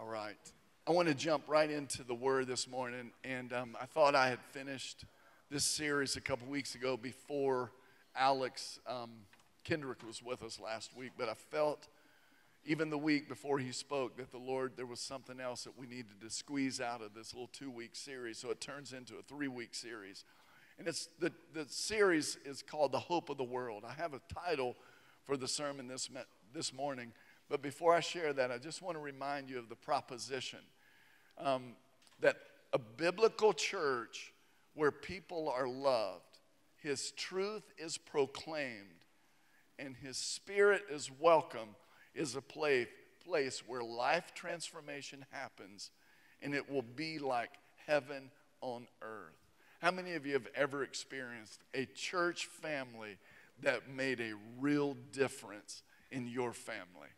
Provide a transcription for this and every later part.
All right. I want to jump right into the word this morning. And um, I thought I had finished this series a couple weeks ago before Alex um, Kendrick was with us last week. But I felt, even the week before he spoke, that the Lord, there was something else that we needed to squeeze out of this little two week series. So it turns into a three week series. And it's, the, the series is called The Hope of the World. I have a title for the sermon this, this morning. But before I share that, I just want to remind you of the proposition um, that a biblical church where people are loved, His truth is proclaimed, and His Spirit is welcome, is a place, place where life transformation happens, and it will be like heaven on earth. How many of you have ever experienced a church family that made a real difference in your family?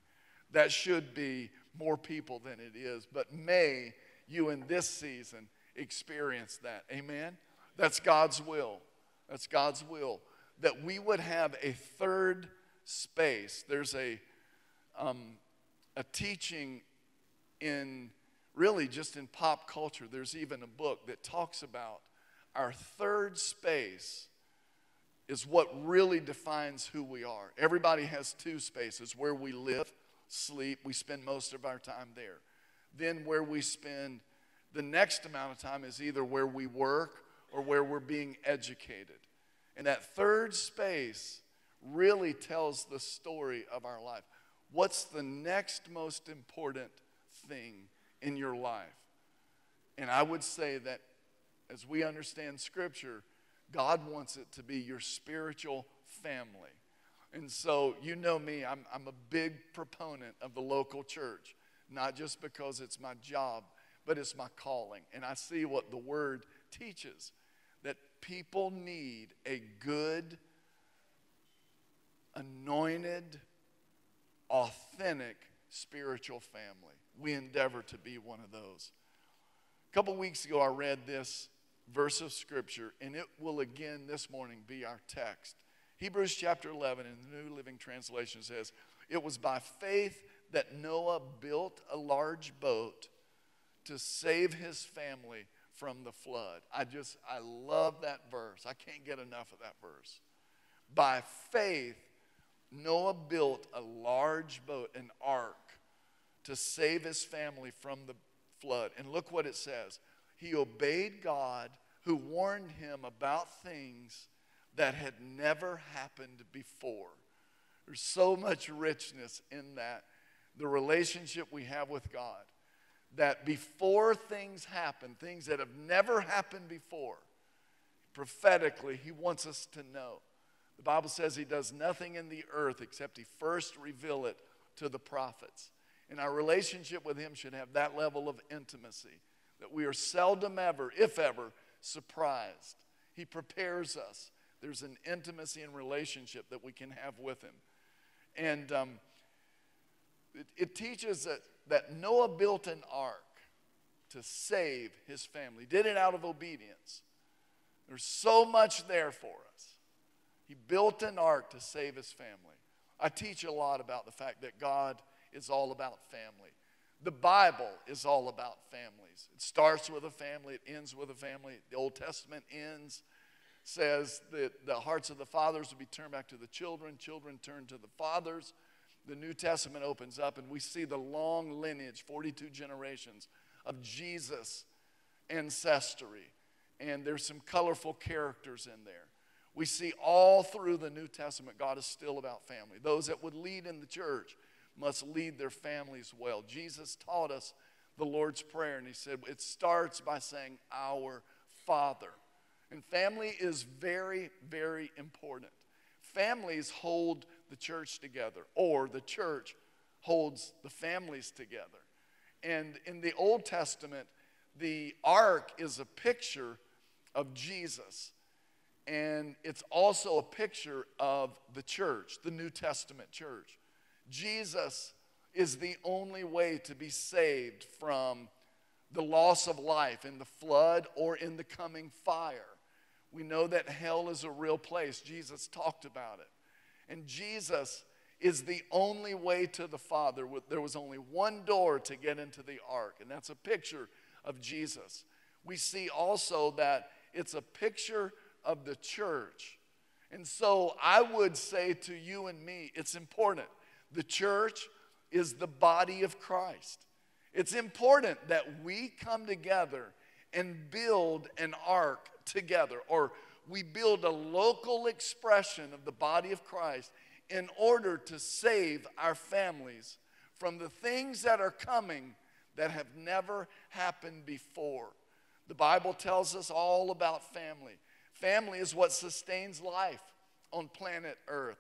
That should be more people than it is. But may you in this season experience that. Amen? That's God's will. That's God's will. That we would have a third space. There's a, um, a teaching in really just in pop culture. There's even a book that talks about our third space is what really defines who we are. Everybody has two spaces where we live sleep. We spend most of our time there. Then, where we spend the next amount of time is either where we work or where we're being educated. And that third space really tells the story of our life. What's the next most important thing in your life? And I would say that as we understand Scripture, God wants it to be your spiritual family. And so, you know me, I'm, I'm a big proponent of the local church, not just because it's my job, but it's my calling. And I see what the word teaches that people need a good, anointed, authentic spiritual family. We endeavor to be one of those. A couple weeks ago, I read this verse of scripture, and it will again this morning be our text. Hebrews chapter 11 in the New Living Translation says, It was by faith that Noah built a large boat to save his family from the flood. I just, I love that verse. I can't get enough of that verse. By faith, Noah built a large boat, an ark, to save his family from the flood. And look what it says. He obeyed God who warned him about things that had never happened before. There's so much richness in that. The relationship we have with God. That before things happen, things that have never happened before, prophetically, He wants us to know. The Bible says He does nothing in the earth except He first reveal it to the prophets. And our relationship with Him should have that level of intimacy that we are seldom ever, if ever, surprised. He prepares us there's an intimacy and relationship that we can have with Him. And um, it, it teaches that, that Noah built an ark to save his family, did it out of obedience. There's so much there for us. He built an ark to save his family. I teach a lot about the fact that God is all about family. The Bible is all about families. It starts with a family, it ends with a family. The Old Testament ends says that the hearts of the fathers will be turned back to the children, children turn to the fathers. The New Testament opens up, and we see the long lineage 42 generations of Jesus' ancestry. And there's some colorful characters in there. We see all through the New Testament, God is still about family. Those that would lead in the church must lead their families well. Jesus taught us the Lord's Prayer, and He said it starts by saying, Our Father. And family is very, very important. Families hold the church together, or the church holds the families together. And in the Old Testament, the ark is a picture of Jesus. And it's also a picture of the church, the New Testament church. Jesus is the only way to be saved from the loss of life in the flood or in the coming fire. We know that hell is a real place. Jesus talked about it. And Jesus is the only way to the Father. There was only one door to get into the ark, and that's a picture of Jesus. We see also that it's a picture of the church. And so I would say to you and me, it's important. The church is the body of Christ. It's important that we come together and build an ark together, or we build a local expression of the body of Christ in order to save our families from the things that are coming that have never happened before. The Bible tells us all about family. Family is what sustains life on planet Earth.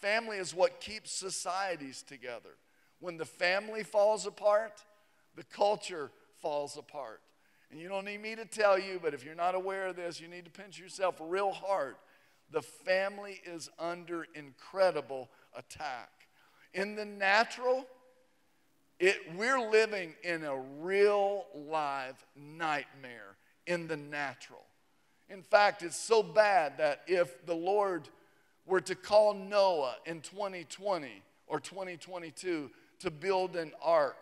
Family is what keeps societies together. When the family falls apart, the culture falls apart. And you don't need me to tell you, but if you're not aware of this, you need to pinch yourself real hard. The family is under incredible attack. In the natural, it, we're living in a real live nightmare in the natural. In fact, it's so bad that if the Lord were to call Noah in 2020 or 2022 to build an ark,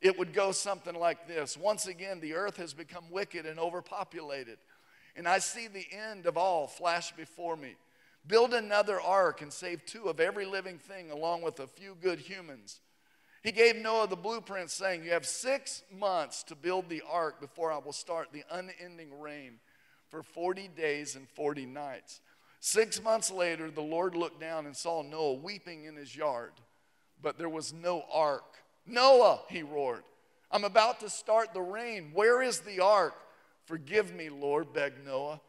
it would go something like this Once again, the earth has become wicked and overpopulated, and I see the end of all flash before me. Build another ark and save two of every living thing, along with a few good humans. He gave Noah the blueprint, saying, You have six months to build the ark before I will start the unending rain for 40 days and 40 nights. Six months later, the Lord looked down and saw Noah weeping in his yard, but there was no ark. Noah, he roared, I'm about to start the rain. Where is the ark? Forgive me, Lord, begged Noah,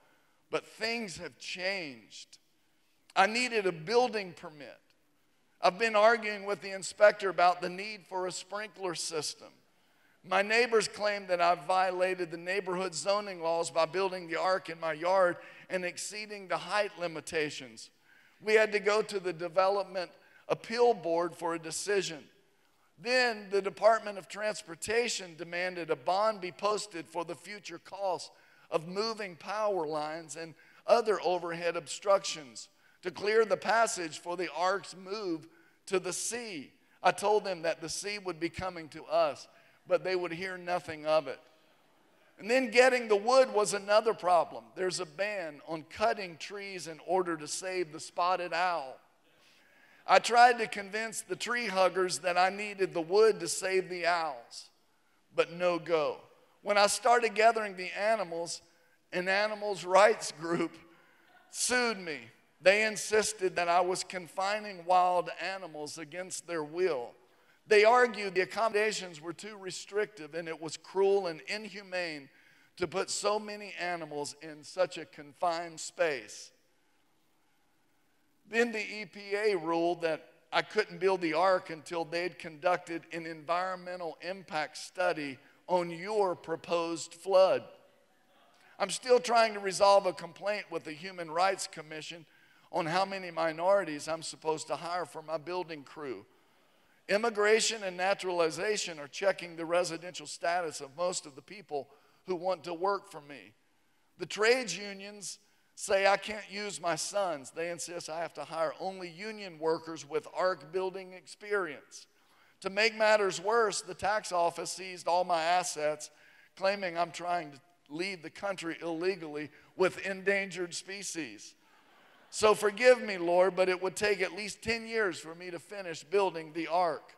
but things have changed. I needed a building permit. I've been arguing with the inspector about the need for a sprinkler system. My neighbors claim that I've violated the neighborhood zoning laws by building the ark in my yard and exceeding the height limitations. We had to go to the Development Appeal Board for a decision. Then the Department of Transportation demanded a bond be posted for the future costs of moving power lines and other overhead obstructions to clear the passage for the ark's move to the sea. I told them that the sea would be coming to us but they would hear nothing of it. And then getting the wood was another problem. There's a ban on cutting trees in order to save the spotted owl. I tried to convince the tree huggers that I needed the wood to save the owls, but no go. When I started gathering the animals, an animals' rights group sued me. They insisted that I was confining wild animals against their will. They argued the accommodations were too restrictive and it was cruel and inhumane to put so many animals in such a confined space. Then the EPA ruled that I couldn't build the ark until they'd conducted an environmental impact study on your proposed flood. I'm still trying to resolve a complaint with the Human Rights Commission on how many minorities I'm supposed to hire for my building crew. Immigration and naturalization are checking the residential status of most of the people who want to work for me. The trades unions say I can't use my sons. They insist I have to hire only union workers with ark building experience. To make matters worse, the tax office seized all my assets, claiming I'm trying to leave the country illegally with endangered species. So forgive me, Lord, but it would take at least 10 years for me to finish building the ark.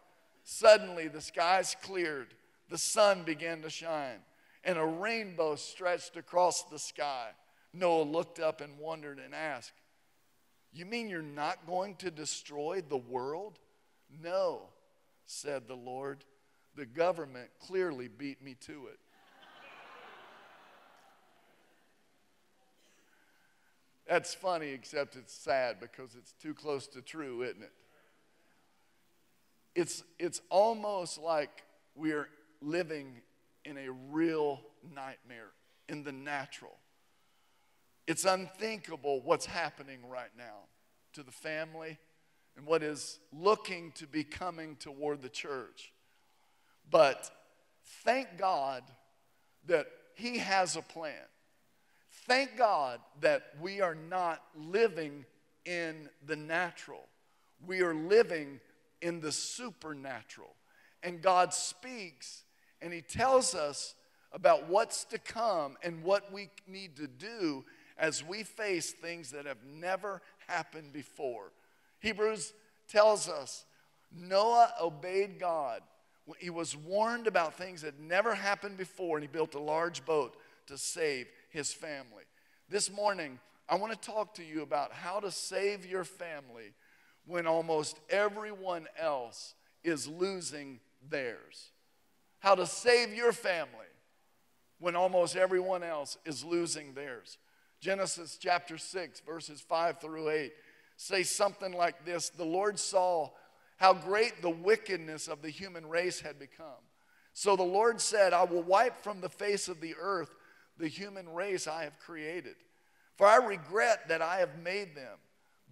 Suddenly, the skies cleared, the sun began to shine, and a rainbow stretched across the sky. Noah looked up and wondered and asked, You mean you're not going to destroy the world? No, said the Lord. The government clearly beat me to it. That's funny, except it's sad because it's too close to true, isn't it? It's, it's almost like we're living in a real nightmare in the natural. It's unthinkable what's happening right now to the family and what is looking to be coming toward the church. But thank God that He has a plan. Thank God that we are not living in the natural. we are living in the supernatural. And God speaks and He tells us about what's to come and what we need to do as we face things that have never happened before. Hebrews tells us Noah obeyed God. He was warned about things that never happened before, and he built a large boat to save his family. This morning, I want to talk to you about how to save your family when almost everyone else is losing theirs. How to save your family when almost everyone else is losing theirs. Genesis chapter 6, verses 5 through 8 say something like this The Lord saw how great the wickedness of the human race had become. So the Lord said, I will wipe from the face of the earth the human race I have created. For I regret that I have made them.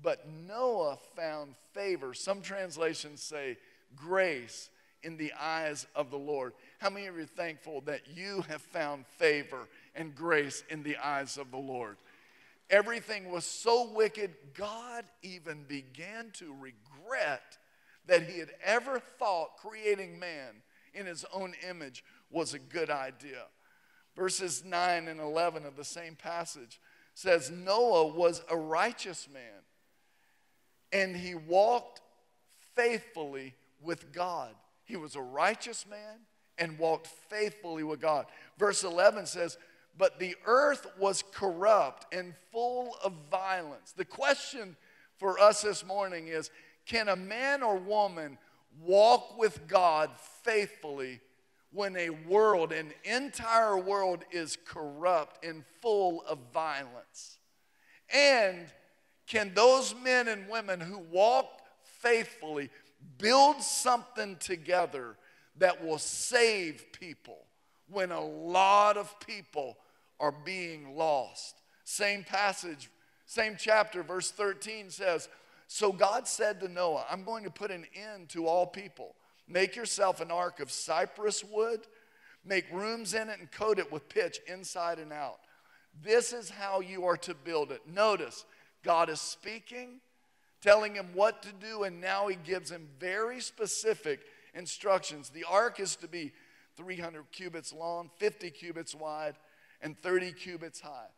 But Noah found favor. Some translations say grace in the eyes of the Lord. How many of you are thankful that you have found favor and grace in the eyes of the Lord? Everything was so wicked, God even began to regret that he had ever thought creating man in his own image was a good idea. Verses 9 and 11 of the same passage says Noah was a righteous man and he walked faithfully with God. He was a righteous man and walked faithfully with God. Verse 11 says, But the earth was corrupt and full of violence. The question for us this morning is Can a man or woman walk with God faithfully when a world, an entire world, is corrupt and full of violence? And can those men and women who walk faithfully build something together that will save people when a lot of people are being lost? Same passage, same chapter, verse 13 says, So God said to Noah, I'm going to put an end to all people. Make yourself an ark of cypress wood, make rooms in it, and coat it with pitch inside and out. This is how you are to build it. Notice, God is speaking, telling him what to do, and now he gives him very specific instructions. The ark is to be 300 cubits long, 50 cubits wide, and 30 cubits high.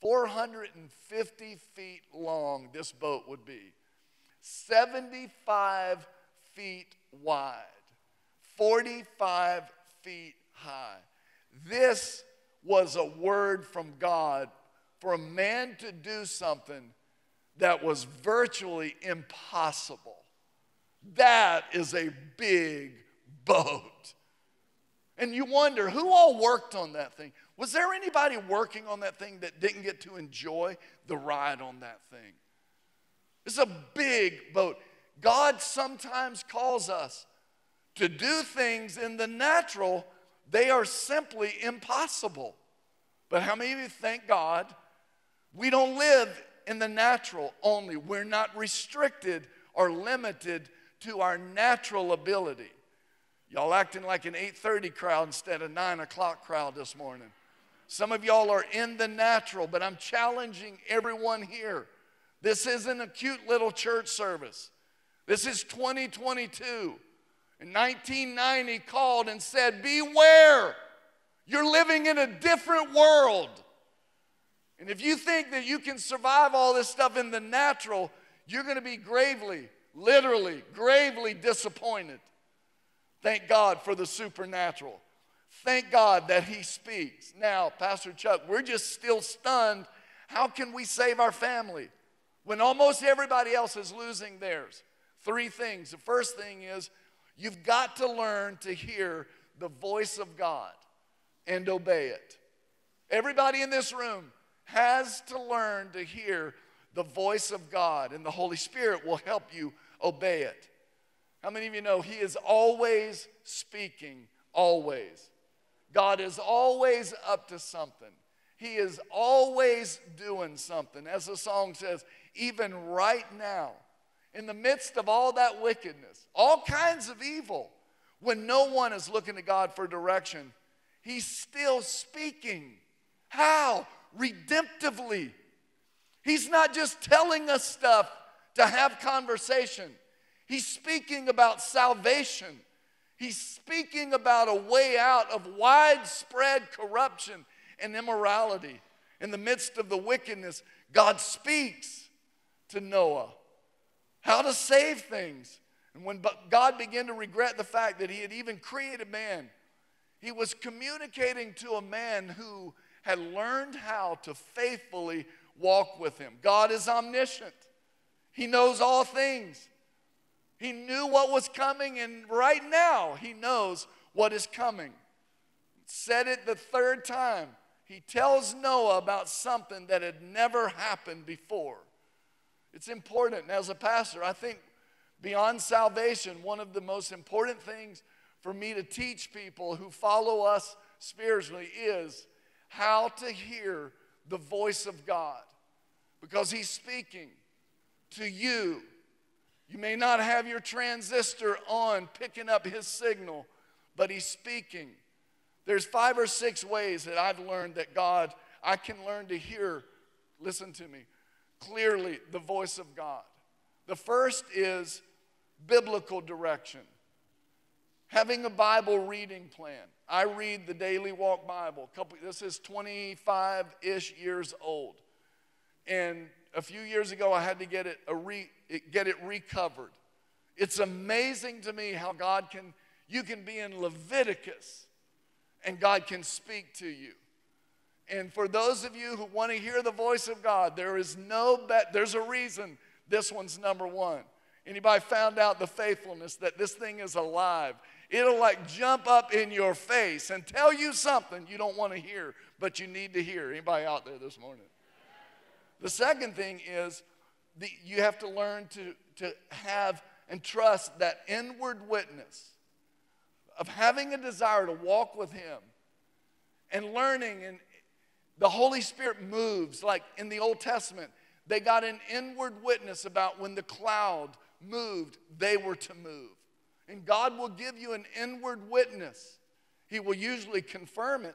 450 feet long, this boat would be. 75 feet wide, 45 feet high. This was a word from God for a man to do something that was virtually impossible. That is a big boat. And you wonder who all worked on that thing? Was there anybody working on that thing that didn't get to enjoy the ride on that thing? It's a big boat. God sometimes calls us to do things in the natural, they are simply impossible. But how many of you thank God we don't live in the natural only. We're not restricted or limited to our natural ability. Y'all acting like an 8:30 crowd instead of 9 o'clock crowd this morning. Some of y'all are in the natural, but I'm challenging everyone here. This isn't a cute little church service. This is 2022. In 1990 called and said, "Beware. You're living in a different world." And if you think that you can survive all this stuff in the natural, you're going to be gravely, literally, gravely disappointed. Thank God for the supernatural. Thank God that He speaks. Now, Pastor Chuck, we're just still stunned. How can we save our family when almost everybody else is losing theirs? Three things. The first thing is you've got to learn to hear the voice of God and obey it. Everybody in this room, has to learn to hear the voice of God, and the Holy Spirit will help you obey it. How many of you know He is always speaking, always? God is always up to something. He is always doing something. As the song says, even right now, in the midst of all that wickedness, all kinds of evil, when no one is looking to God for direction, He's still speaking. How? redemptively. He's not just telling us stuff to have conversation. He's speaking about salvation. He's speaking about a way out of widespread corruption and immorality. In the midst of the wickedness, God speaks to Noah how to save things. And when God began to regret the fact that he had even created man, he was communicating to a man who had learned how to faithfully walk with him. God is omniscient, He knows all things. He knew what was coming, and right now, He knows what is coming. Said it the third time. He tells Noah about something that had never happened before. It's important. And as a pastor, I think beyond salvation, one of the most important things for me to teach people who follow us spiritually is how to hear the voice of God because He's speaking to you. You may not have your transistor on picking up His signal, but He's speaking. There's five or six ways that I've learned that God, I can learn to hear, listen to me, clearly the voice of God. The first is biblical direction. Having a Bible reading plan. I read the Daily Walk Bible. Couple, this is 25 ish years old. And a few years ago, I had to get it, a re, get it recovered. It's amazing to me how God can, you can be in Leviticus and God can speak to you. And for those of you who want to hear the voice of God, there is no bet, there's a reason this one's number one. Anybody found out the faithfulness that this thing is alive? It'll like jump up in your face and tell you something you don't want to hear, but you need to hear. Anybody out there this morning? The second thing is you have to learn to, to have and trust that inward witness of having a desire to walk with Him and learning, and the Holy Spirit moves. Like in the Old Testament, they got an inward witness about when the cloud moved, they were to move. And God will give you an inward witness. He will usually confirm it.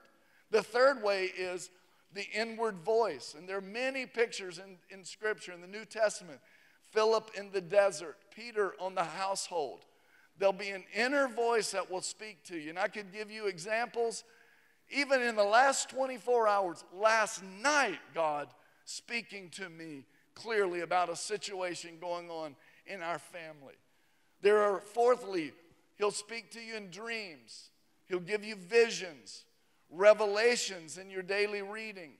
The third way is the inward voice. And there are many pictures in, in Scripture, in the New Testament. Philip in the desert, Peter on the household. There'll be an inner voice that will speak to you. And I could give you examples. Even in the last 24 hours, last night, God speaking to me clearly about a situation going on in our family. There are, fourthly, He'll speak to you in dreams, He'll give you visions, revelations in your daily reading.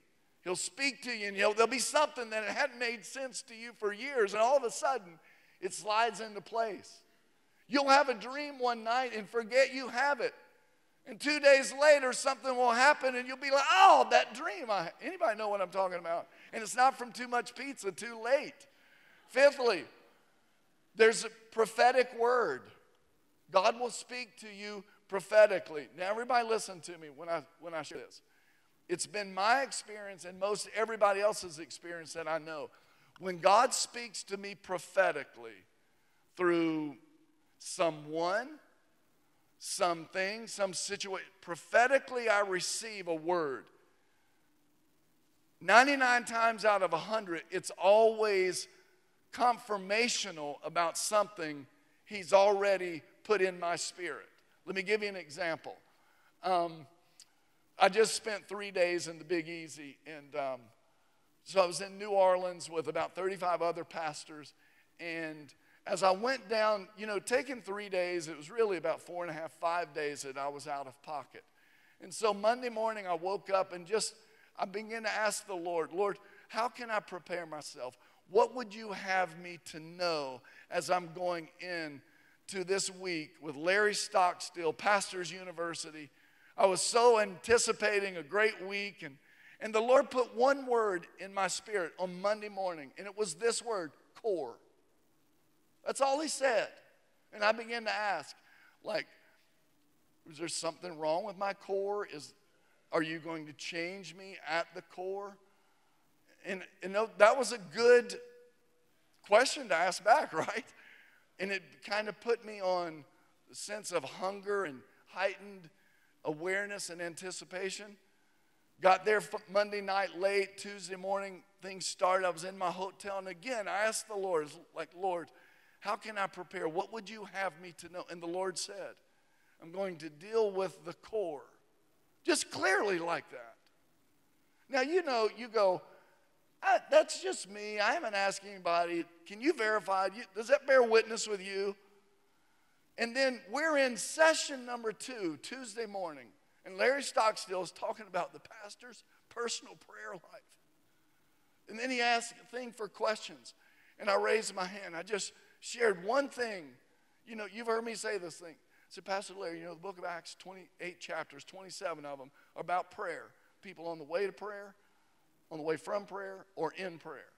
He'll speak to you, and there'll be something that hadn't made sense to you for years, and all of a sudden, it slides into place. You'll have a dream one night and forget you have it. And two days later, something will happen, and you'll be like, oh, that dream. I, anybody know what I'm talking about? And it's not from too much pizza, too late. Fifthly, there's a prophetic word. God will speak to you prophetically. Now, everybody listen to me when I, when I share this. It's been my experience and most everybody else's experience that I know. When God speaks to me prophetically through someone, something, some situation, prophetically I receive a word. 99 times out of 100, it's always confirmational about something He's already put in my spirit. Let me give you an example. Um, I just spent three days in the Big Easy, and um, so I was in New Orleans with about 35 other pastors. And as I went down, you know, taking three days, it was really about four and a half, five days that I was out of pocket. And so Monday morning, I woke up and just, I began to ask the Lord, Lord, how can I prepare myself? What would you have me to know as I'm going in to this week with Larry Stockstill, Pastors University? I was so anticipating a great week, and, and the Lord put one word in my spirit on Monday morning, and it was this word core. That's all He said. And I began to ask, like, is there something wrong with my core? Is, are you going to change me at the core? And, and that was a good question to ask back, right? And it kind of put me on the sense of hunger and heightened awareness and anticipation. Got there Monday night late, Tuesday morning, things started. I was in my hotel, and again, I asked the Lord, like, Lord, How can I prepare? What would you have me to know? And the Lord said, I'm going to deal with the core. Just clearly like that. Now, you know, you go, Uh, that's just me. I haven't asked anybody. Can you verify? Does that bear witness with you? And then we're in session number two, Tuesday morning. And Larry Stockstill is talking about the pastor's personal prayer life. And then he asked a thing for questions. And I raised my hand. I just shared one thing. You know, you've heard me say this thing. I said, Pastor Larry, you know, the book of Acts, 28 chapters, 27 of them are about prayer. People on the way to prayer, on the way from prayer, or in prayer.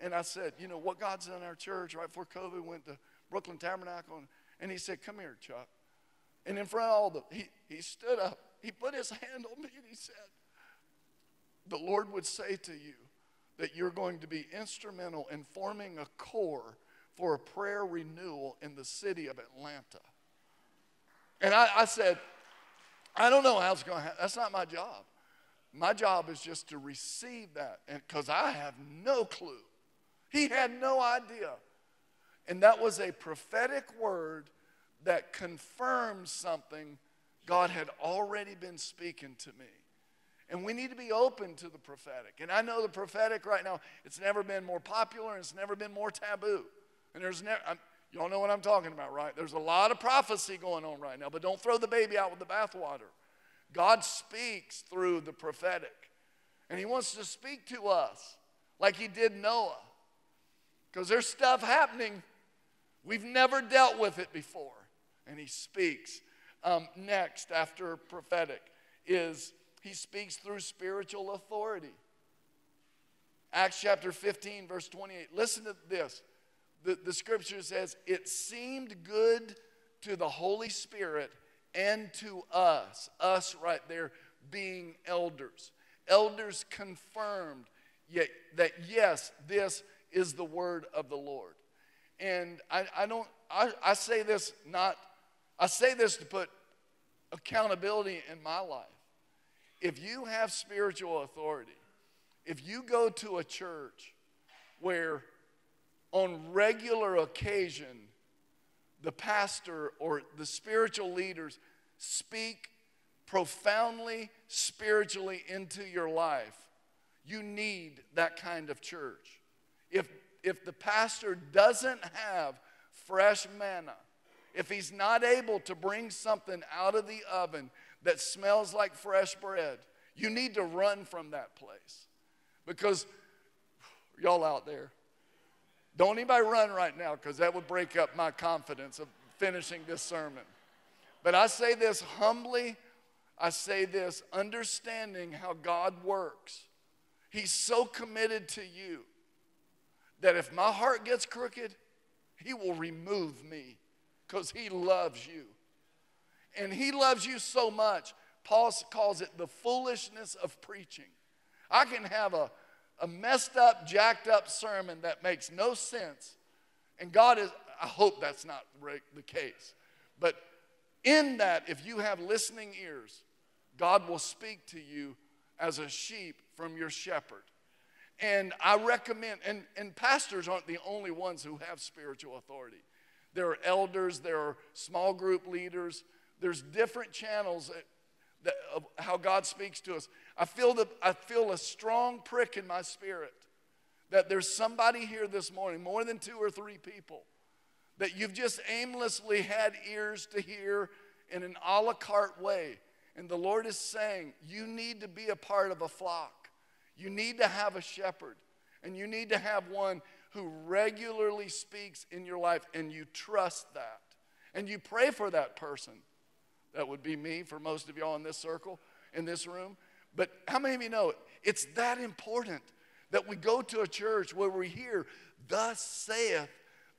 And I said, you know, what God's done in our church right before COVID, went to Brooklyn Tabernacle, and, and he said, come here, Chuck. And in front of all the, he, he stood up, he put his hand on me, and he said, the Lord would say to you that you're going to be instrumental in forming a core for a prayer renewal in the city of Atlanta. And I, I said, I don't know how it's going to happen. That's not my job. My job is just to receive that, because I have no clue. He had no idea. And that was a prophetic word that confirmed something God had already been speaking to me. And we need to be open to the prophetic. And I know the prophetic right now, it's never been more popular and it's never been more taboo. And there's never, you all know what I'm talking about, right? There's a lot of prophecy going on right now, but don't throw the baby out with the bathwater. God speaks through the prophetic. And He wants to speak to us like He did Noah. Because there's stuff happening, we've never dealt with it before. And He speaks. Um, next, after prophetic, is He speaks through spiritual authority. Acts chapter 15, verse 28. Listen to this the, the scripture says, It seemed good to the Holy Spirit and to us, us right there being elders. Elders confirmed yet, that yes, this is the word of the Lord. And I, I don't, I, I say this not, I say this to put accountability in my life. If you have spiritual authority, if you go to a church where on regular occasion, the pastor or the spiritual leaders speak profoundly spiritually into your life, you need that kind of church. If, if the pastor doesn't have fresh manna, if he's not able to bring something out of the oven that smells like fresh bread, you need to run from that place. Because, y'all out there, don't anybody run right now because that would break up my confidence of finishing this sermon. But I say this humbly, I say this understanding how God works. He's so committed to you that if my heart gets crooked, He will remove me because He loves you. And He loves you so much, Paul calls it the foolishness of preaching. I can have a a messed up, jacked up sermon that makes no sense. And God is, I hope that's not the case. But in that, if you have listening ears, God will speak to you as a sheep from your shepherd. And I recommend, and, and pastors aren't the only ones who have spiritual authority. There are elders, there are small group leaders, there's different channels that, of how God speaks to us. I feel, the, I feel a strong prick in my spirit that there's somebody here this morning, more than two or three people, that you've just aimlessly had ears to hear in an a la carte way. And the Lord is saying, you need to be a part of a flock. You need to have a shepherd. And you need to have one who regularly speaks in your life and you trust that. And you pray for that person. That would be me for most of y'all in this circle, in this room. But how many of you know it's that important that we go to a church where we hear, Thus saith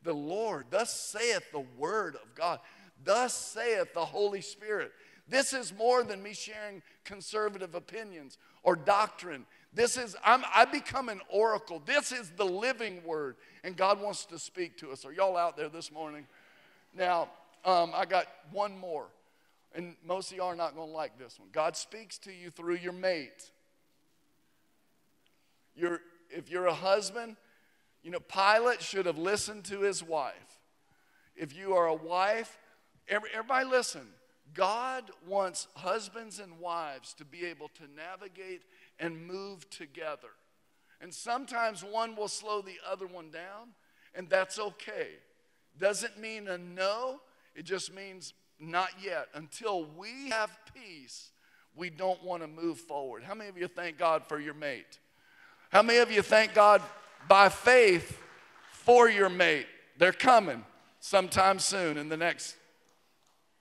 the Lord, thus saith the Word of God, thus saith the Holy Spirit. This is more than me sharing conservative opinions or doctrine. This is, I'm, I become an oracle. This is the living word, and God wants to speak to us. Are y'all out there this morning? Now, um, I got one more and most of y'all are not going to like this one. God speaks to you through your mate. If you're a husband, you know, Pilate should have listened to his wife. if you are a wife, everybody listen. God wants husbands and wives to be able to navigate and move together. And sometimes one will slow the other one down, and that's okay. Doesn't mean a no, it just means not yet. Until we have peace, we don't want to move forward. How many of you thank God for your mate? How many of you thank God by faith for your mate? They're coming sometime soon in the next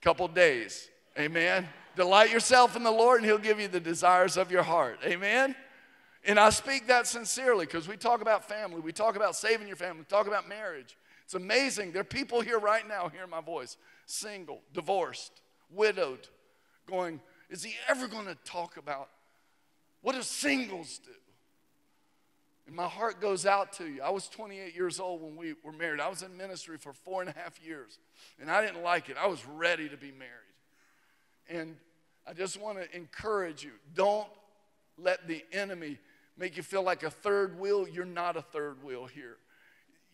couple days. Amen. Delight yourself in the Lord, and He'll give you the desires of your heart. Amen. And I speak that sincerely because we talk about family, we talk about saving your family, we talk about marriage. It's amazing. There are people here right now hearing my voice single, divorced, widowed, going, Is he ever going to talk about what do singles do? And my heart goes out to you. I was 28 years old when we were married. I was in ministry for four and a half years, and I didn't like it. I was ready to be married. And I just want to encourage you don't let the enemy make you feel like a third wheel. You're not a third wheel here.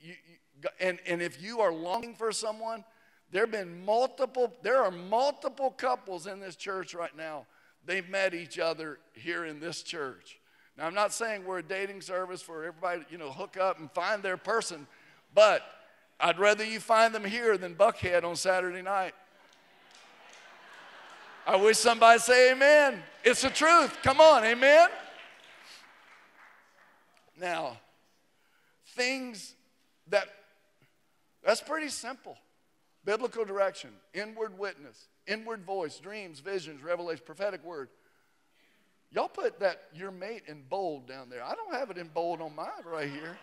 You, you, and, and if you are longing for someone, there have been multiple, there are multiple couples in this church right now. They've met each other here in this church. Now, I'm not saying we're a dating service for everybody you know, hook up and find their person, but I'd rather you find them here than Buckhead on Saturday night. I wish somebody say amen. It's the truth. Come on, amen. Now, things that that's pretty simple. Biblical direction, inward witness, inward voice, dreams, visions, revelation, prophetic word. Y'all put that your mate in bold down there. I don't have it in bold on mine right here.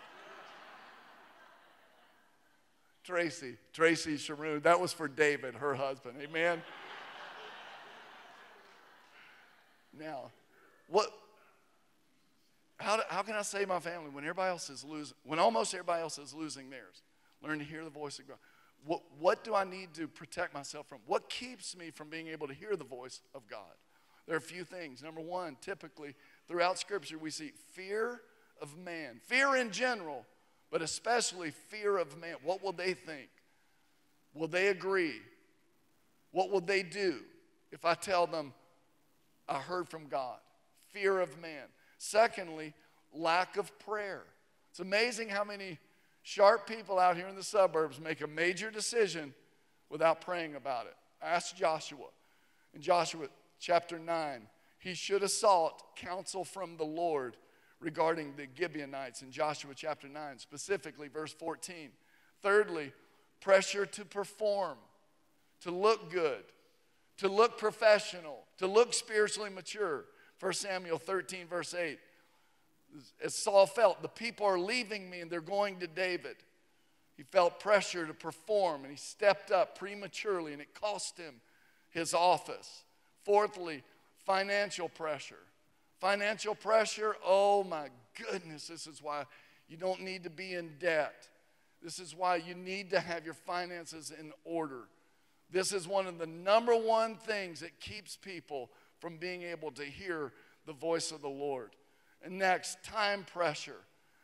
Tracy, Tracy Sharoon, that was for David, her husband. Amen. now, what how, how can I save my family when everybody else is losing, when almost everybody else is losing theirs? Learn to hear the voice of God. What, what do I need to protect myself from? What keeps me from being able to hear the voice of God? There are a few things. Number one, typically throughout Scripture, we see fear of man, fear in general, but especially fear of man. What will they think? Will they agree? What will they do if I tell them I heard from God? Fear of man. Secondly, lack of prayer. It's amazing how many sharp people out here in the suburbs make a major decision without praying about it. Ask Joshua. In Joshua chapter 9, he should have sought counsel from the Lord regarding the Gibeonites in Joshua chapter 9, specifically verse 14. Thirdly, pressure to perform, to look good, to look professional, to look spiritually mature. 1 Samuel 13, verse 8. As Saul felt, the people are leaving me and they're going to David. He felt pressure to perform and he stepped up prematurely and it cost him his office. Fourthly, financial pressure. Financial pressure, oh my goodness, this is why you don't need to be in debt. This is why you need to have your finances in order. This is one of the number one things that keeps people from being able to hear the voice of the Lord. And next, time pressure.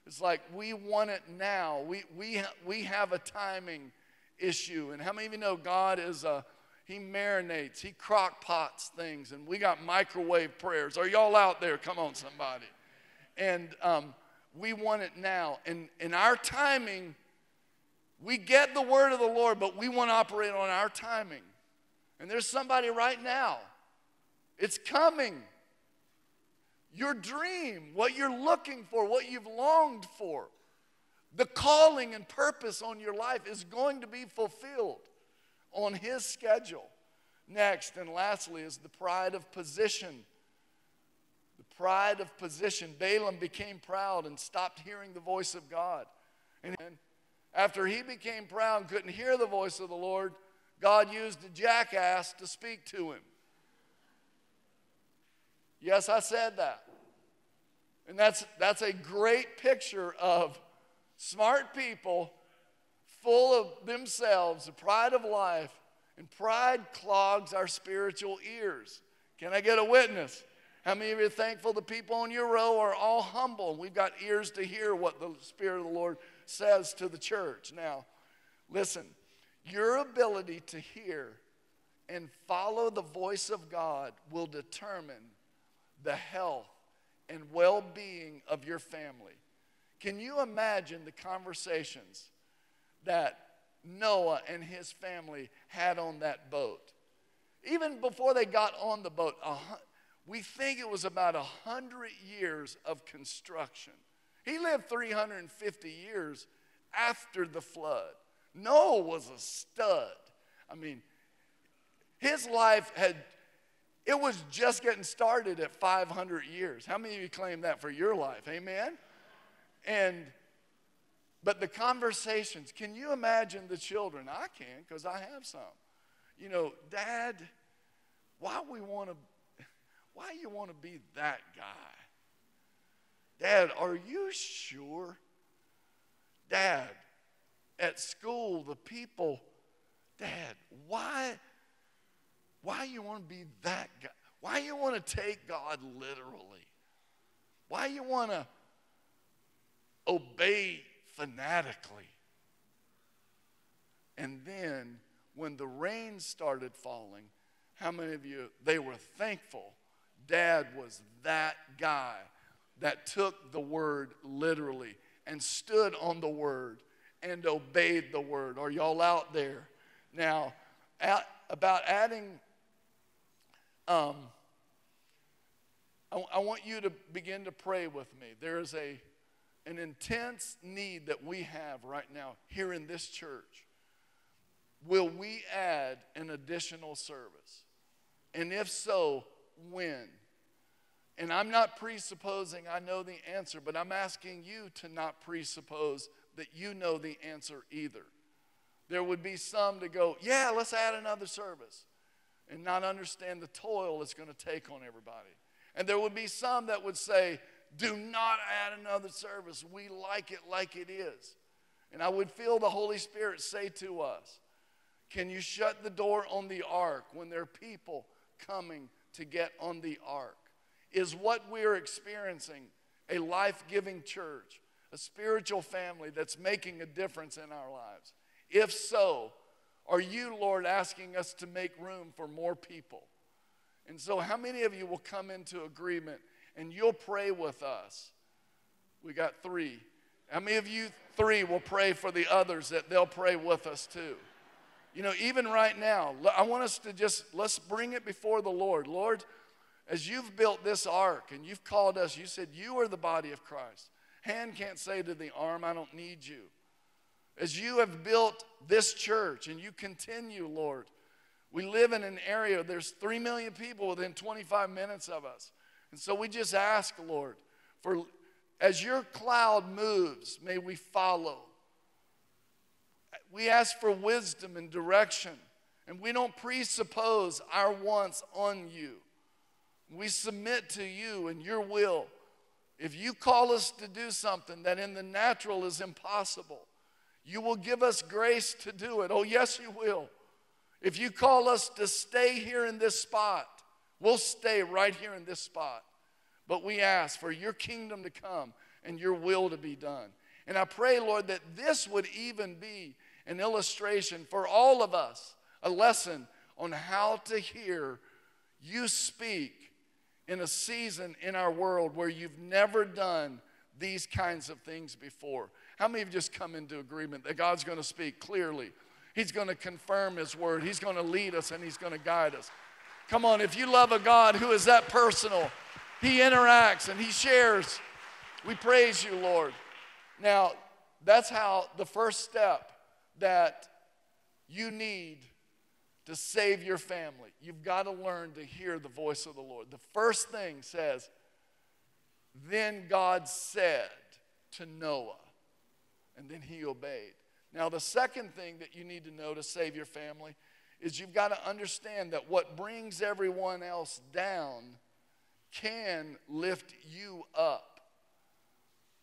It's like we want it now. We, we, we have a timing issue. And how many of you know God is a, he marinates, he crock pots things, and we got microwave prayers. Are y'all out there? Come on, somebody. And um, we want it now. And in our timing, we get the word of the Lord, but we want to operate on our timing. And there's somebody right now it's coming. Your dream, what you're looking for, what you've longed for, the calling and purpose on your life is going to be fulfilled on His schedule. Next and lastly is the pride of position. The pride of position. Balaam became proud and stopped hearing the voice of God. And after he became proud and couldn't hear the voice of the Lord, God used a jackass to speak to him. Yes, I said that. And that's, that's a great picture of smart people full of themselves, the pride of life, and pride clogs our spiritual ears. Can I get a witness? How many of you are thankful the people on your row are all humble? We've got ears to hear what the Spirit of the Lord says to the church. Now, listen, Your ability to hear and follow the voice of God will determine the health and well being of your family. Can you imagine the conversations that Noah and his family had on that boat? Even before they got on the boat, we think it was about 100 years of construction. He lived 350 years after the flood. Noah was a stud. I mean, his life had, it was just getting started at 500 years. How many of you claim that for your life? Amen? And, but the conversations, can you imagine the children? I can because I have some. You know, Dad, why we want to, why you want to be that guy? Dad, are you sure? Dad, at school, the people, Dad, why, why you want to be that guy? Why you want to take God literally? Why you want to obey fanatically? And then when the rain started falling, how many of you, they were thankful dad was that guy that took the word literally and stood on the word and obeyed the word. Are y'all out there? Now, at, about adding, um, I, I want you to begin to pray with me. There is a, an intense need that we have right now here in this church. Will we add an additional service? And if so, when? And I'm not presupposing I know the answer, but I'm asking you to not presuppose that you know the answer either. There would be some to go, yeah, let's add another service, and not understand the toil it's going to take on everybody. And there would be some that would say, do not add another service. We like it like it is. And I would feel the Holy Spirit say to us, Can you shut the door on the ark when there are people coming to get on the ark? Is what we're experiencing a life giving church, a spiritual family that's making a difference in our lives? If so, are you, Lord, asking us to make room for more people? And so, how many of you will come into agreement and you'll pray with us? We got three. How many of you three will pray for the others that they'll pray with us too? You know, even right now, I want us to just let's bring it before the Lord. Lord, as you've built this ark and you've called us, you said you are the body of Christ. Hand can't say to the arm, I don't need you. As you have built this church and you continue, Lord, we live in an area, there's 3 million people within 25 minutes of us. And so we just ask, Lord, for as your cloud moves, may we follow. We ask for wisdom and direction, and we don't presuppose our wants on you. We submit to you and your will. If you call us to do something that in the natural is impossible, you will give us grace to do it. Oh, yes, you will. If you call us to stay here in this spot, we'll stay right here in this spot. But we ask for your kingdom to come and your will to be done. And I pray, Lord, that this would even be an illustration for all of us, a lesson on how to hear you speak in a season in our world where you've never done these kinds of things before. How many of you just come into agreement that God's going to speak clearly He's going to confirm His word. He's going to lead us and He's going to guide us. Come on, if you love a God who is that personal, He interacts and He shares. We praise you, Lord. Now, that's how the first step that you need to save your family. You've got to learn to hear the voice of the Lord. The first thing says, Then God said to Noah, and then he obeyed. Now, the second thing that you need to know to save your family is you've got to understand that what brings everyone else down can lift you up.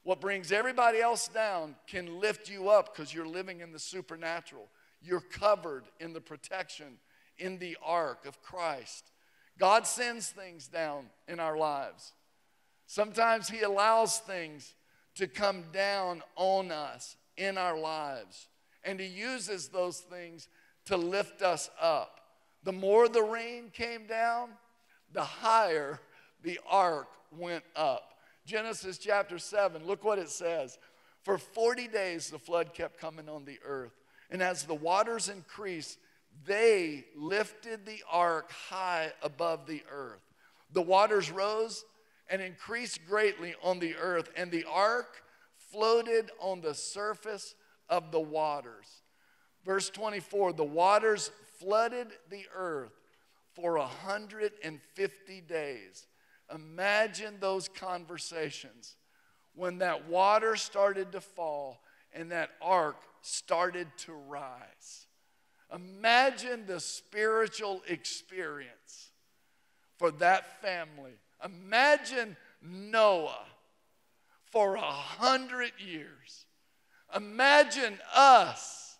What brings everybody else down can lift you up because you're living in the supernatural. You're covered in the protection in the ark of Christ. God sends things down in our lives. Sometimes He allows things to come down on us in our lives. and He uses those things to lift us up. The more the rain came down, the higher the ark went up. Genesis chapter 7, look what it says. For 40 days the flood kept coming on the earth. And as the waters increased, they lifted the ark high above the earth. The waters rose and increased greatly on the earth, and the ark floated on the surface of the waters. Verse 24 the waters flooded the earth for 150 days. Imagine those conversations when that water started to fall and that ark started to rise. Imagine the spiritual experience for that family. Imagine Noah for a hundred years. Imagine us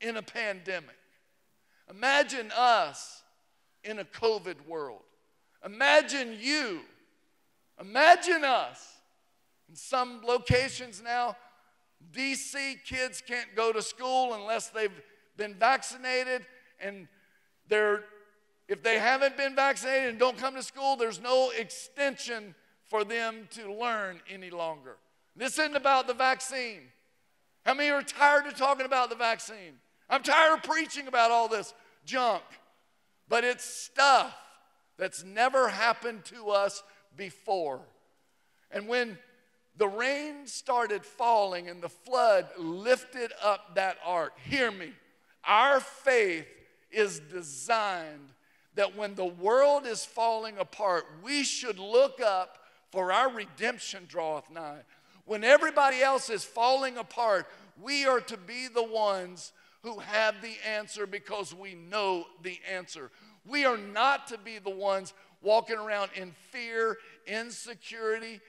in a pandemic. Imagine us in a COVID world. Imagine you. Imagine us. In some locations now, DC kids can't go to school unless they've been vaccinated and they're if they haven't been vaccinated and don't come to school, there's no extension for them to learn any longer. This isn't about the vaccine. How many are tired of talking about the vaccine? I'm tired of preaching about all this junk. But it's stuff that's never happened to us before. And when the rain started falling and the flood lifted up that ark, hear me, our faith is designed that when the world is falling apart, we should look up for our redemption draweth nigh. When everybody else is falling apart, we are to be the ones who have the answer because we know the answer. We are not to be the ones walking around in fear, insecurity,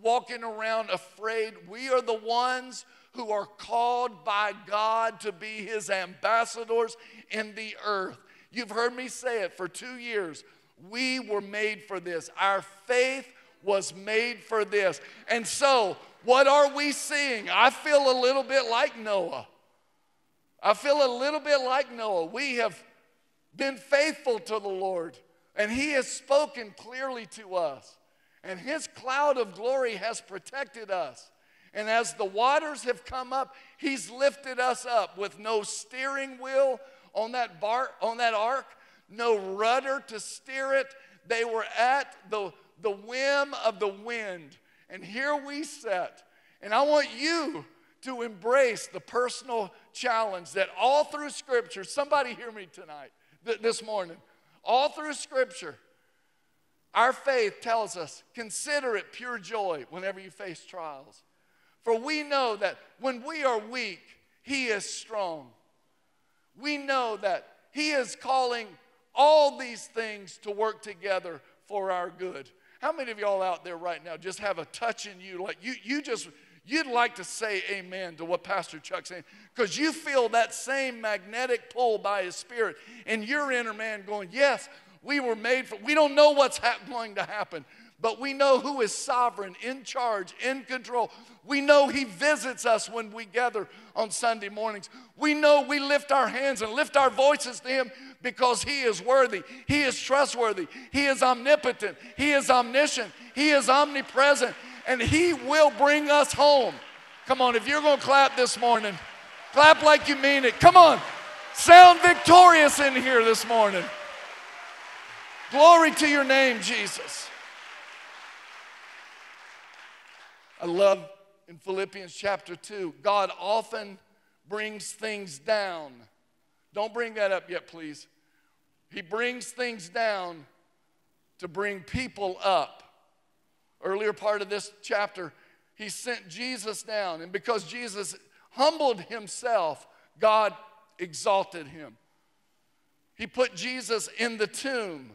walking around afraid. We are the ones who are called by God to be his ambassadors in the earth. You've heard me say it for two years. We were made for this. Our faith was made for this. And so, what are we seeing? I feel a little bit like Noah. I feel a little bit like Noah. We have been faithful to the Lord, and He has spoken clearly to us, and His cloud of glory has protected us. And as the waters have come up, He's lifted us up with no steering wheel on that, bar, on that ark, no rudder to steer it. They were at the, the whim of the wind. And here we sit. And I want you to embrace the personal challenge that all through Scripture, somebody hear me tonight th- this morning. All through Scripture, our faith tells us consider it pure joy whenever you face trials. For we know that when we are weak, He is strong. We know that He is calling all these things to work together for our good. How many of y'all out there right now just have a touch in you? Like you, you just you'd like to say amen to what Pastor Chuck's saying because you feel that same magnetic pull by His Spirit and your inner man going, Yes, we were made for, we don't know what's ha- going to happen, but we know who is sovereign, in charge, in control. We know He visits us when we gather on Sunday mornings. We know we lift our hands and lift our voices to Him because He is worthy. He is trustworthy. He is omnipotent. He is omniscient. He is omnipresent and He will bring us home. Come on, if you're going to clap this morning, clap like you mean it. Come on, sound victorious in here this morning. Glory to your name, Jesus. I love in Philippians chapter 2, God often brings things down. Don't bring that up yet, please. He brings things down to bring people up earlier part of this chapter, he sent Jesus down. And because Jesus humbled himself, God exalted him. He put Jesus in the tomb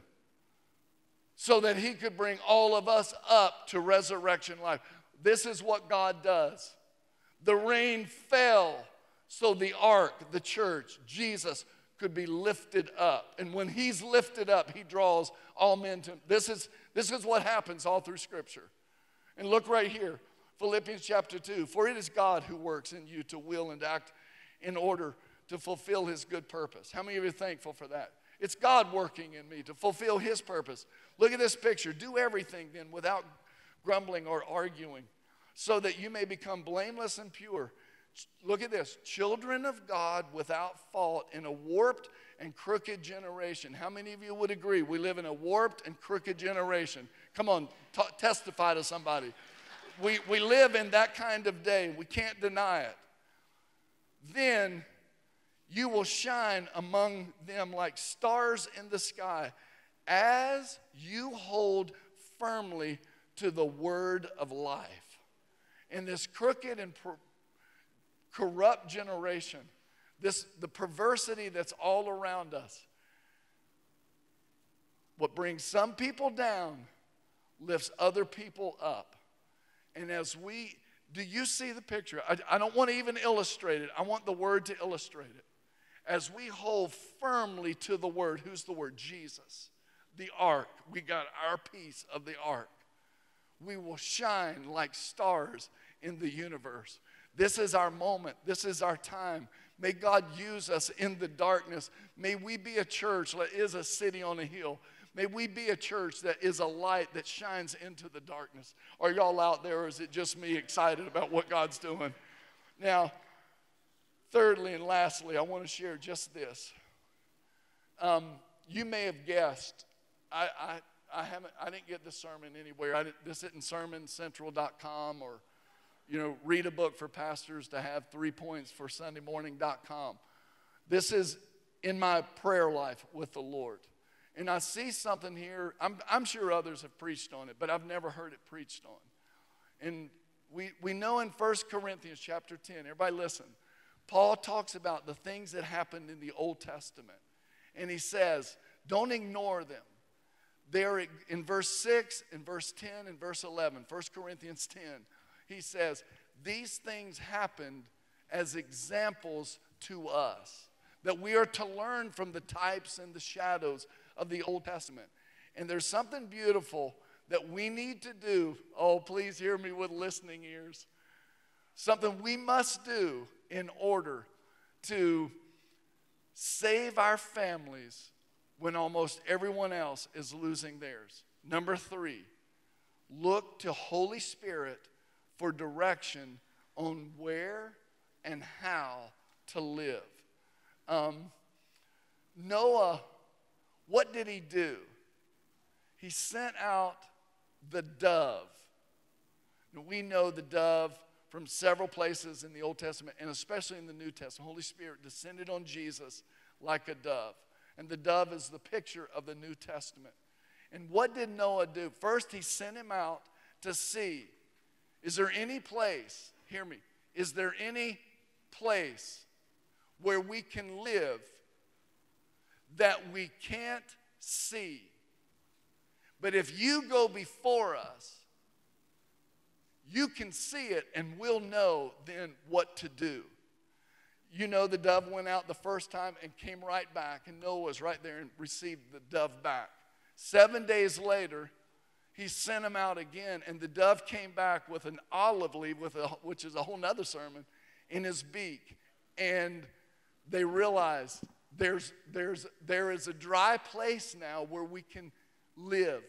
so that he could bring all of us up to resurrection life. This is what God does. The rain fell so the ark, the church, Jesus, could be lifted up. And when he's lifted up, he draws all men to him. This is, this is what happens all through Scripture. And look right here Philippians chapter 2 For it is God who works in you to will and act in order to fulfill his good purpose. How many of you are thankful for that? It's God working in me to fulfill his purpose. Look at this picture. Do everything then without grumbling or arguing, so that you may become blameless and pure. Look at this children of God without fault in a warped and crooked generation. How many of you would agree? We live in a warped and crooked generation. Come on, t- testify to somebody. We, we live in that kind of day. We can't deny it. Then you will shine among them like stars in the sky as you hold firmly to the word of life. In this crooked and per- corrupt generation, this the perversity that's all around us. What brings some people down lifts other people up. And as we do you see the picture? I, I don't want to even illustrate it. I want the word to illustrate it. As we hold firmly to the word, who's the word? Jesus. The ark. We got our piece of the ark. We will shine like stars in the universe. This is our moment. This is our time. May God use us in the darkness. May we be a church that is a city on a hill. May we be a church that is a light that shines into the darkness. Are y'all out there, or is it just me excited about what God's doing? Now, thirdly and lastly, I want to share just this. Um, you may have guessed, I, I, I, haven't, I didn't get this sermon anywhere. I this isn't sermoncentral.com or you know, read a book for pastors to have three points for SundayMorning.com. This is in my prayer life with the Lord. And I see something here. I'm, I'm sure others have preached on it, but I've never heard it preached on. And we, we know in 1 Corinthians chapter 10, everybody listen, Paul talks about the things that happened in the Old Testament. And he says, don't ignore them. They're in verse 6, in verse 10, and verse 11, 1 Corinthians 10 he says, These things happened as examples to us, that we are to learn from the types and the shadows of the Old Testament. And there's something beautiful that we need to do. Oh, please hear me with listening ears. Something we must do in order to save our families when almost everyone else is losing theirs. Number three, look to Holy Spirit for direction on where and how to live. Um, Noah, what did he do? He sent out the dove. Now, we know the dove from several places in the Old Testament and especially in the New Testament. Holy Spirit descended on Jesus like a dove. And the dove is the picture of the New Testament. And what did Noah do? First, he sent him out to see is there any place, hear me, is there any place where we can live that we can't see? But if you go before us, you can see it and we'll know then what to do. You know, the dove went out the first time and came right back, and Noah was right there and received the dove back. Seven days later, he sent him out again, and the dove came back with an olive leaf, a, which is a whole nother sermon, in his beak. And they realized there's, there's, there is a dry place now where we can live.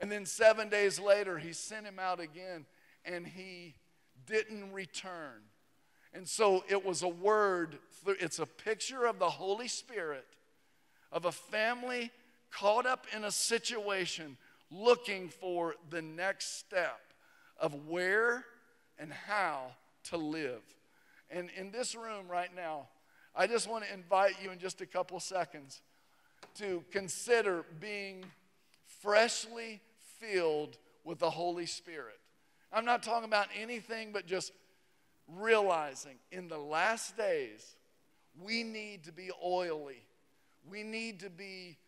And then seven days later, he sent him out again, and he didn't return. And so it was a word, it's a picture of the Holy Spirit, of a family caught up in a situation looking for the next step of where and how to live. And in this room right now, I just want to invite you in just a couple seconds to consider being freshly filled with the Holy Spirit. I'm not talking about anything but just realizing in the last days, we need to be oily. We need to be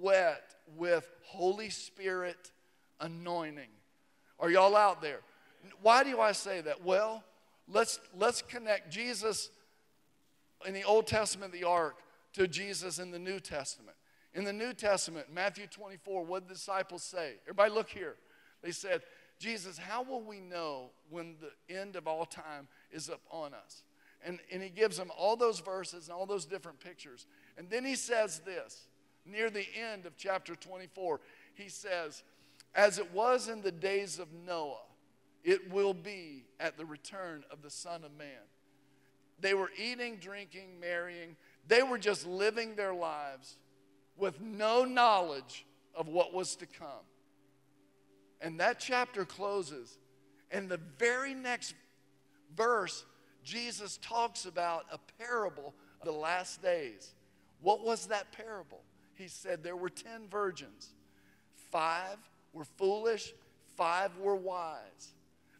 wet with Holy Spirit anointing. Are y'all out there? Why do I say that? Well, let's let's connect Jesus in the Old Testament, the ark, to Jesus in the New Testament. In the New Testament, Matthew 24, what the disciples say? Everybody look here. They said, Jesus, how will we know when the end of all time is upon us? And, and he gives them all those verses and all those different pictures. And then he says this near the end of chapter 24. He says, As it was in the days of Noah, it will be at the return of the Son of Man. They were eating, drinking, marrying. They were just living their lives with no knowledge of what was to come. And that chapter closes, and the very next verse, Jesus talks about a parable of the last days. What was that parable? He said there were 10 virgins, five were foolish, five were wise.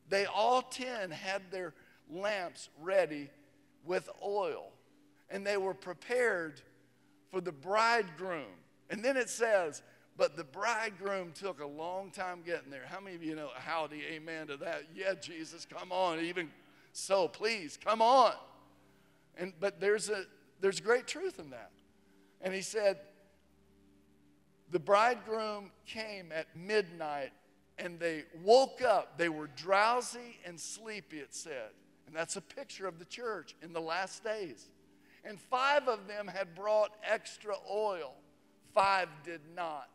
They all 10 had their lamps ready with oil, and they were prepared for the bridegroom. And then it says, but the bridegroom took a long time getting there. How many of you know howdy, amen to that? Yeah, Jesus, come on. Even so, please, come on. And but there's a there's great truth in that. And he said, the bridegroom came at midnight and they woke up. They were drowsy and sleepy, it said. And that's a picture of the church in the last days. And five of them had brought extra oil, five did not.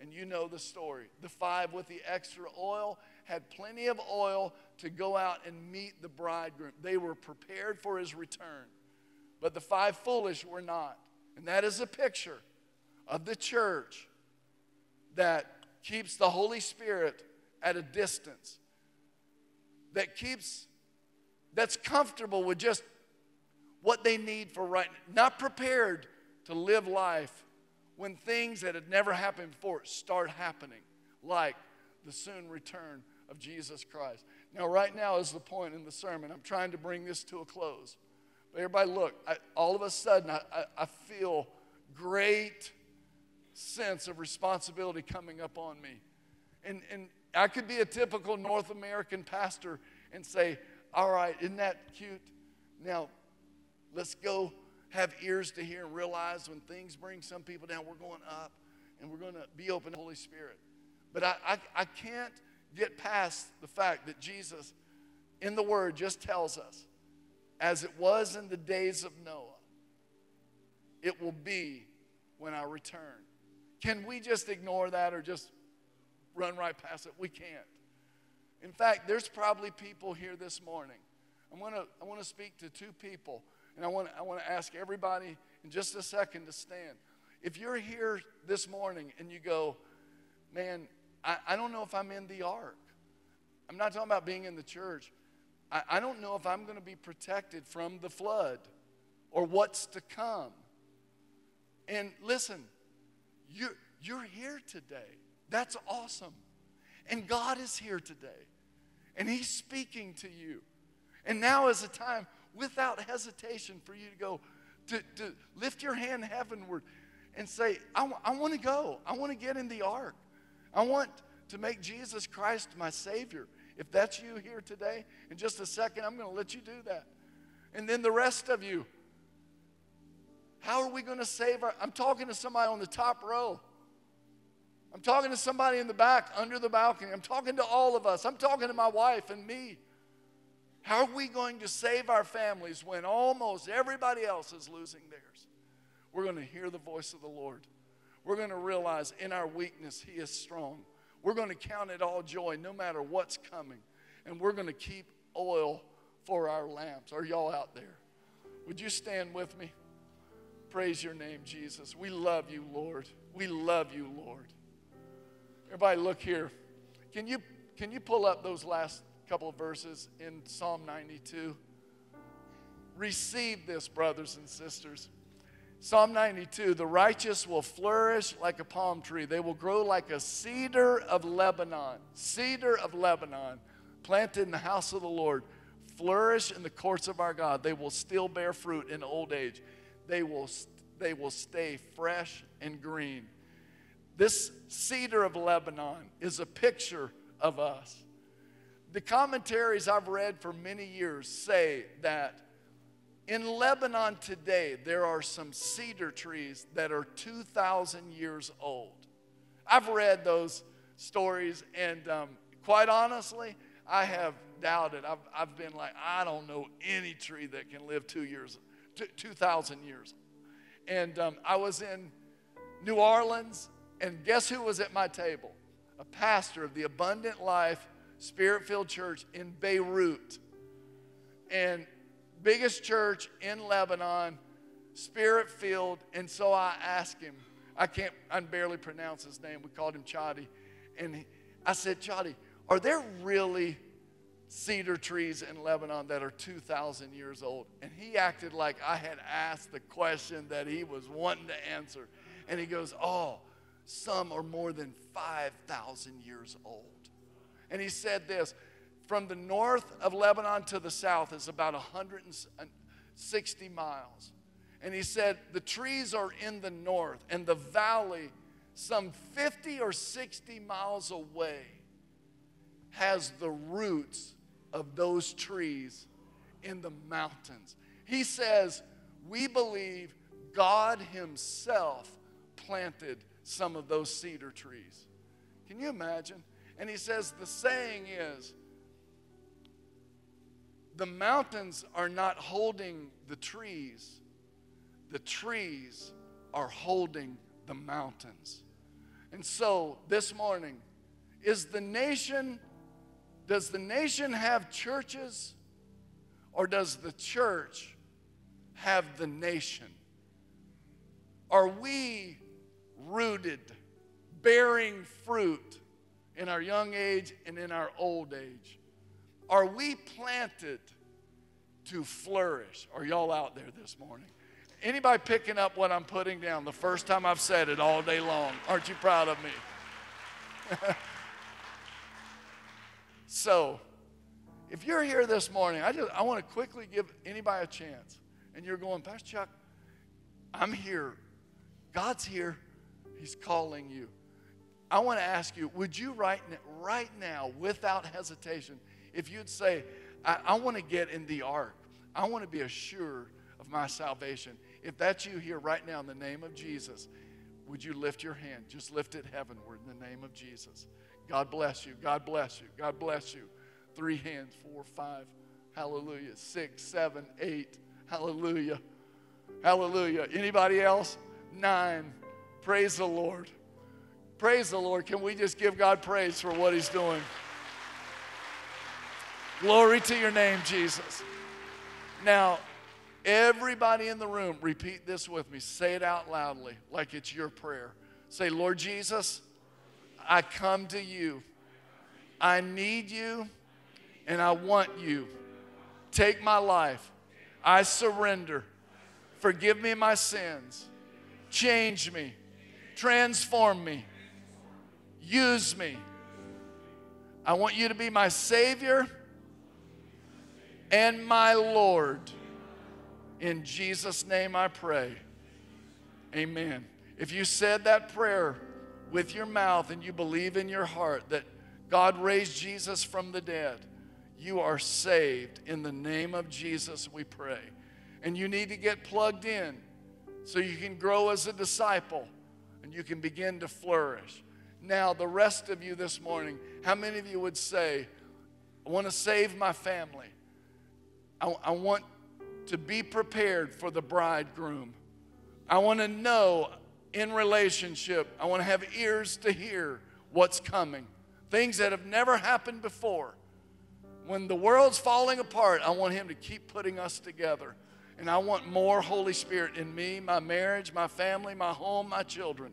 And you know the story. The five with the extra oil had plenty of oil to go out and meet the bridegroom. They were prepared for his return. But the five foolish were not. And that is a picture of the church that keeps the Holy Spirit at a distance, that keeps, that's comfortable with just what they need for right now, not prepared to live life when things that had never happened before start happening, like the soon return of Jesus Christ. Now, right now is the point in the sermon. I'm trying to bring this to a close. But everybody, look, I, all of a sudden, I, I, I feel great sense of responsibility coming up on me. And, and I could be a typical North American pastor and say, All right, isn't that cute? Now, let's go have ears to hear and realize when things bring some people down, we're going up and we're going to be open to the Holy Spirit. But I, I, I can't get past the fact that Jesus in the Word just tells us, as it was in the days of Noah, it will be when I return. Can we just ignore that or just run right past it? We can't. In fact, there's probably people here this morning. I want to I want to speak to two people and I want, I want to ask everybody in just a second to stand. If you're here this morning and you go, man, I, I don't know if I'm in the ark. I'm not talking about being in the church. I, I don't know if I'm going to be protected from the flood or what's to come. And listen, you're, you're here today. That's awesome. And God is here today. And He's speaking to you. And now is a time without hesitation for you to go, to, to lift your hand heavenward and say, I, w- I want to go. I want to get in the ark. I want to make Jesus Christ my Savior. If that's you here today, in just a second, I'm going to let you do that. And then the rest of you, how are we going to save our? I'm talking to somebody on the top row. I'm talking to somebody in the back under the balcony. I'm talking to all of us. I'm talking to my wife and me. How are we going to save our families when almost everybody else is losing theirs? We're going to hear the voice of the Lord. We're going to realize in our weakness, He is strong. We're going to count it all joy no matter what's coming. And we're going to keep oil for our lamps. Are y'all out there? Would you stand with me? Praise your name, Jesus. We love you, Lord. We love you, Lord. Everybody, look here. Can you, can you pull up those last couple of verses in Psalm 92. Receive this, brothers and sisters. Psalm 92 The righteous will flourish like a palm tree, they will grow like a cedar of Lebanon. Cedar of Lebanon, planted in the house of the Lord, flourish in the courts of our God. They will still bear fruit in old age. They will, they will stay fresh and green. This cedar of Lebanon is a picture of us. The commentaries I've read for many years say that in Lebanon today, there are some cedar trees that are 2,000 years old. I've read those stories, and um, quite honestly, I have doubted. I've, I've been like, I don't know any tree that can live two years, 2,000 years. And um, I was in New Orleans, and guess who was at my table? A pastor of the Abundant Life Spirit filled church in Beirut. And biggest church in Lebanon, spirit filled. And so I asked him, I can't, I barely pronounce his name. We called him Chadi. And he, I said, Chadi, are there really cedar trees in Lebanon that are 2,000 years old? And he acted like I had asked the question that he was wanting to answer. And he goes, Oh, some are more than 5,000 years old. And he said this from the north of Lebanon to the south is about 160 uh, miles. And he said, The trees are in the north, and the valley, some 50 or 60 miles away, has the roots of those trees in the mountains. He says, We believe God Himself planted some of those cedar trees. Can you imagine? And he says, The saying is, the mountains are not holding the trees, the trees are holding the mountains. And so this morning, is the nation, does the nation have churches or does the church have the nation? Are we rooted, bearing fruit in our young age and in our old age? Are we planted to flourish? Are y'all out there this morning? Anybody picking up what I'm putting down the first time I've said it all day long? Aren't you proud of me? so, if you're here this morning, I just I want to quickly give anybody a chance. And you're going, Pastor Chuck, I'm here. God's here. He's calling you. I want to ask you, would you right, right now, without hesitation, if you'd say, I, I want to get in the ark, I want to be assured of my salvation. If that's you here right now in the name of Jesus, would you lift your hand? Just lift it heavenward in the name of Jesus. God bless you. God bless you. God bless you. Three hands, four, five. Hallelujah. Six, seven, eight. Hallelujah. Hallelujah. Anybody else? Nine. Praise the Lord. Praise the Lord. Can we just give God praise for what He's doing? Glory to your name, Jesus. Now, everybody in the room, repeat this with me. Say it out loudly, like it's your prayer. Say, Lord Jesus, I come to you. I need you and I want you. Take my life. I surrender. Forgive me my sins. Change me. Transform me. Use me. I want you to be my Savior and my Lord. In Jesus' name I pray. Amen. If you said that prayer with your mouth and you believe in your heart that God raised Jesus from the dead, you are saved. In the name of Jesus, we pray. And you need to get plugged in so you can grow as a disciple and you can begin to flourish. Now, the rest of you this morning, how many of you would say, I want to save my family? I, I want to be prepared for the bridegroom. I want to know in relationship, I want to have ears to hear what's coming, things that have never happened before. When the world's falling apart, I want Him to keep putting us together. And I want more Holy Spirit in me, my marriage, my family, my home, my children.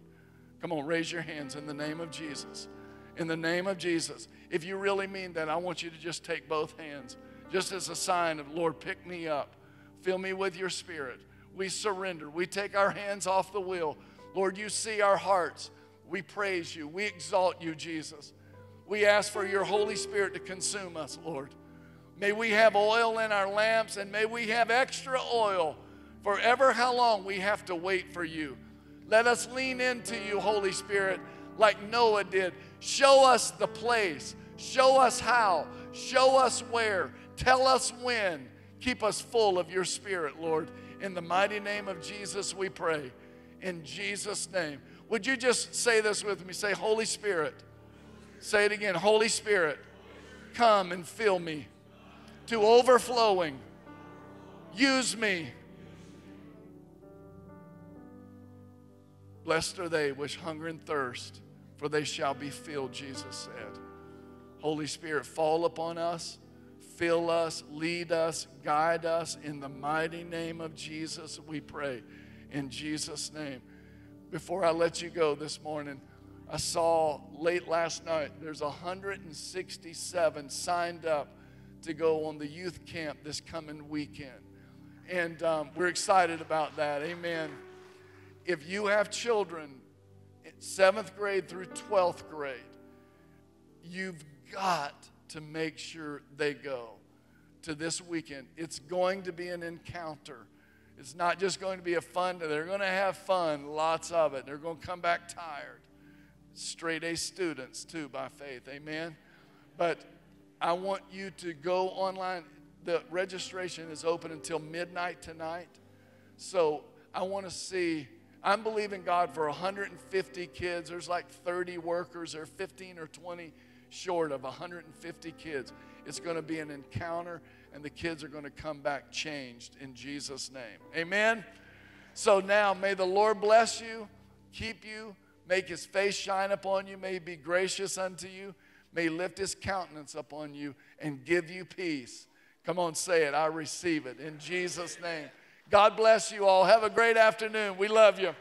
Come on, raise your hands in the name of Jesus. In the name of Jesus. If you really mean that, I want you to just take both hands just as a sign of, Lord, pick me up. Fill me with your spirit. We surrender. We take our hands off the wheel. Lord, you see our hearts. We praise you. We exalt you, Jesus. We ask for your Holy Spirit to consume us, Lord. May we have oil in our lamps and may we have extra oil forever how long we have to wait for you. Let us lean into you, Holy Spirit, like Noah did. Show us the place, show us how, show us where, Tell us when. Keep us full of your spirit, Lord. In the mighty name of Jesus, we pray. In Jesus' name. Would you just say this with me? Say, Holy Spirit. Say it again. Holy Spirit, come and fill me. to overflowing. Use me. Blessed are they which hunger and thirst, for they shall be filled, Jesus said. Holy Spirit, fall upon us, fill us, lead us, guide us. In the mighty name of Jesus, we pray. In Jesus' name. Before I let you go this morning, I saw late last night there's 167 signed up to go on the youth camp this coming weekend. And um, we're excited about that. Amen. If you have children, seventh grade through 12th grade, you've got to make sure they go to this weekend. It's going to be an encounter. It's not just going to be a fun, they're going to have fun, lots of it. They're going to come back tired. Straight A students, too, by faith. Amen. But I want you to go online. The registration is open until midnight tonight. So I want to see. I'm believing God for 150 kids. There's like 30 workers or 15 or 20 short of 150 kids. It's going to be an encounter, and the kids are going to come back changed in Jesus' name. Amen. So now, may the Lord bless you, keep you, make his face shine upon you, may he be gracious unto you, may he lift his countenance upon you, and give you peace. Come on, say it. I receive it in Jesus' name. God bless you all. Have a great afternoon. We love you.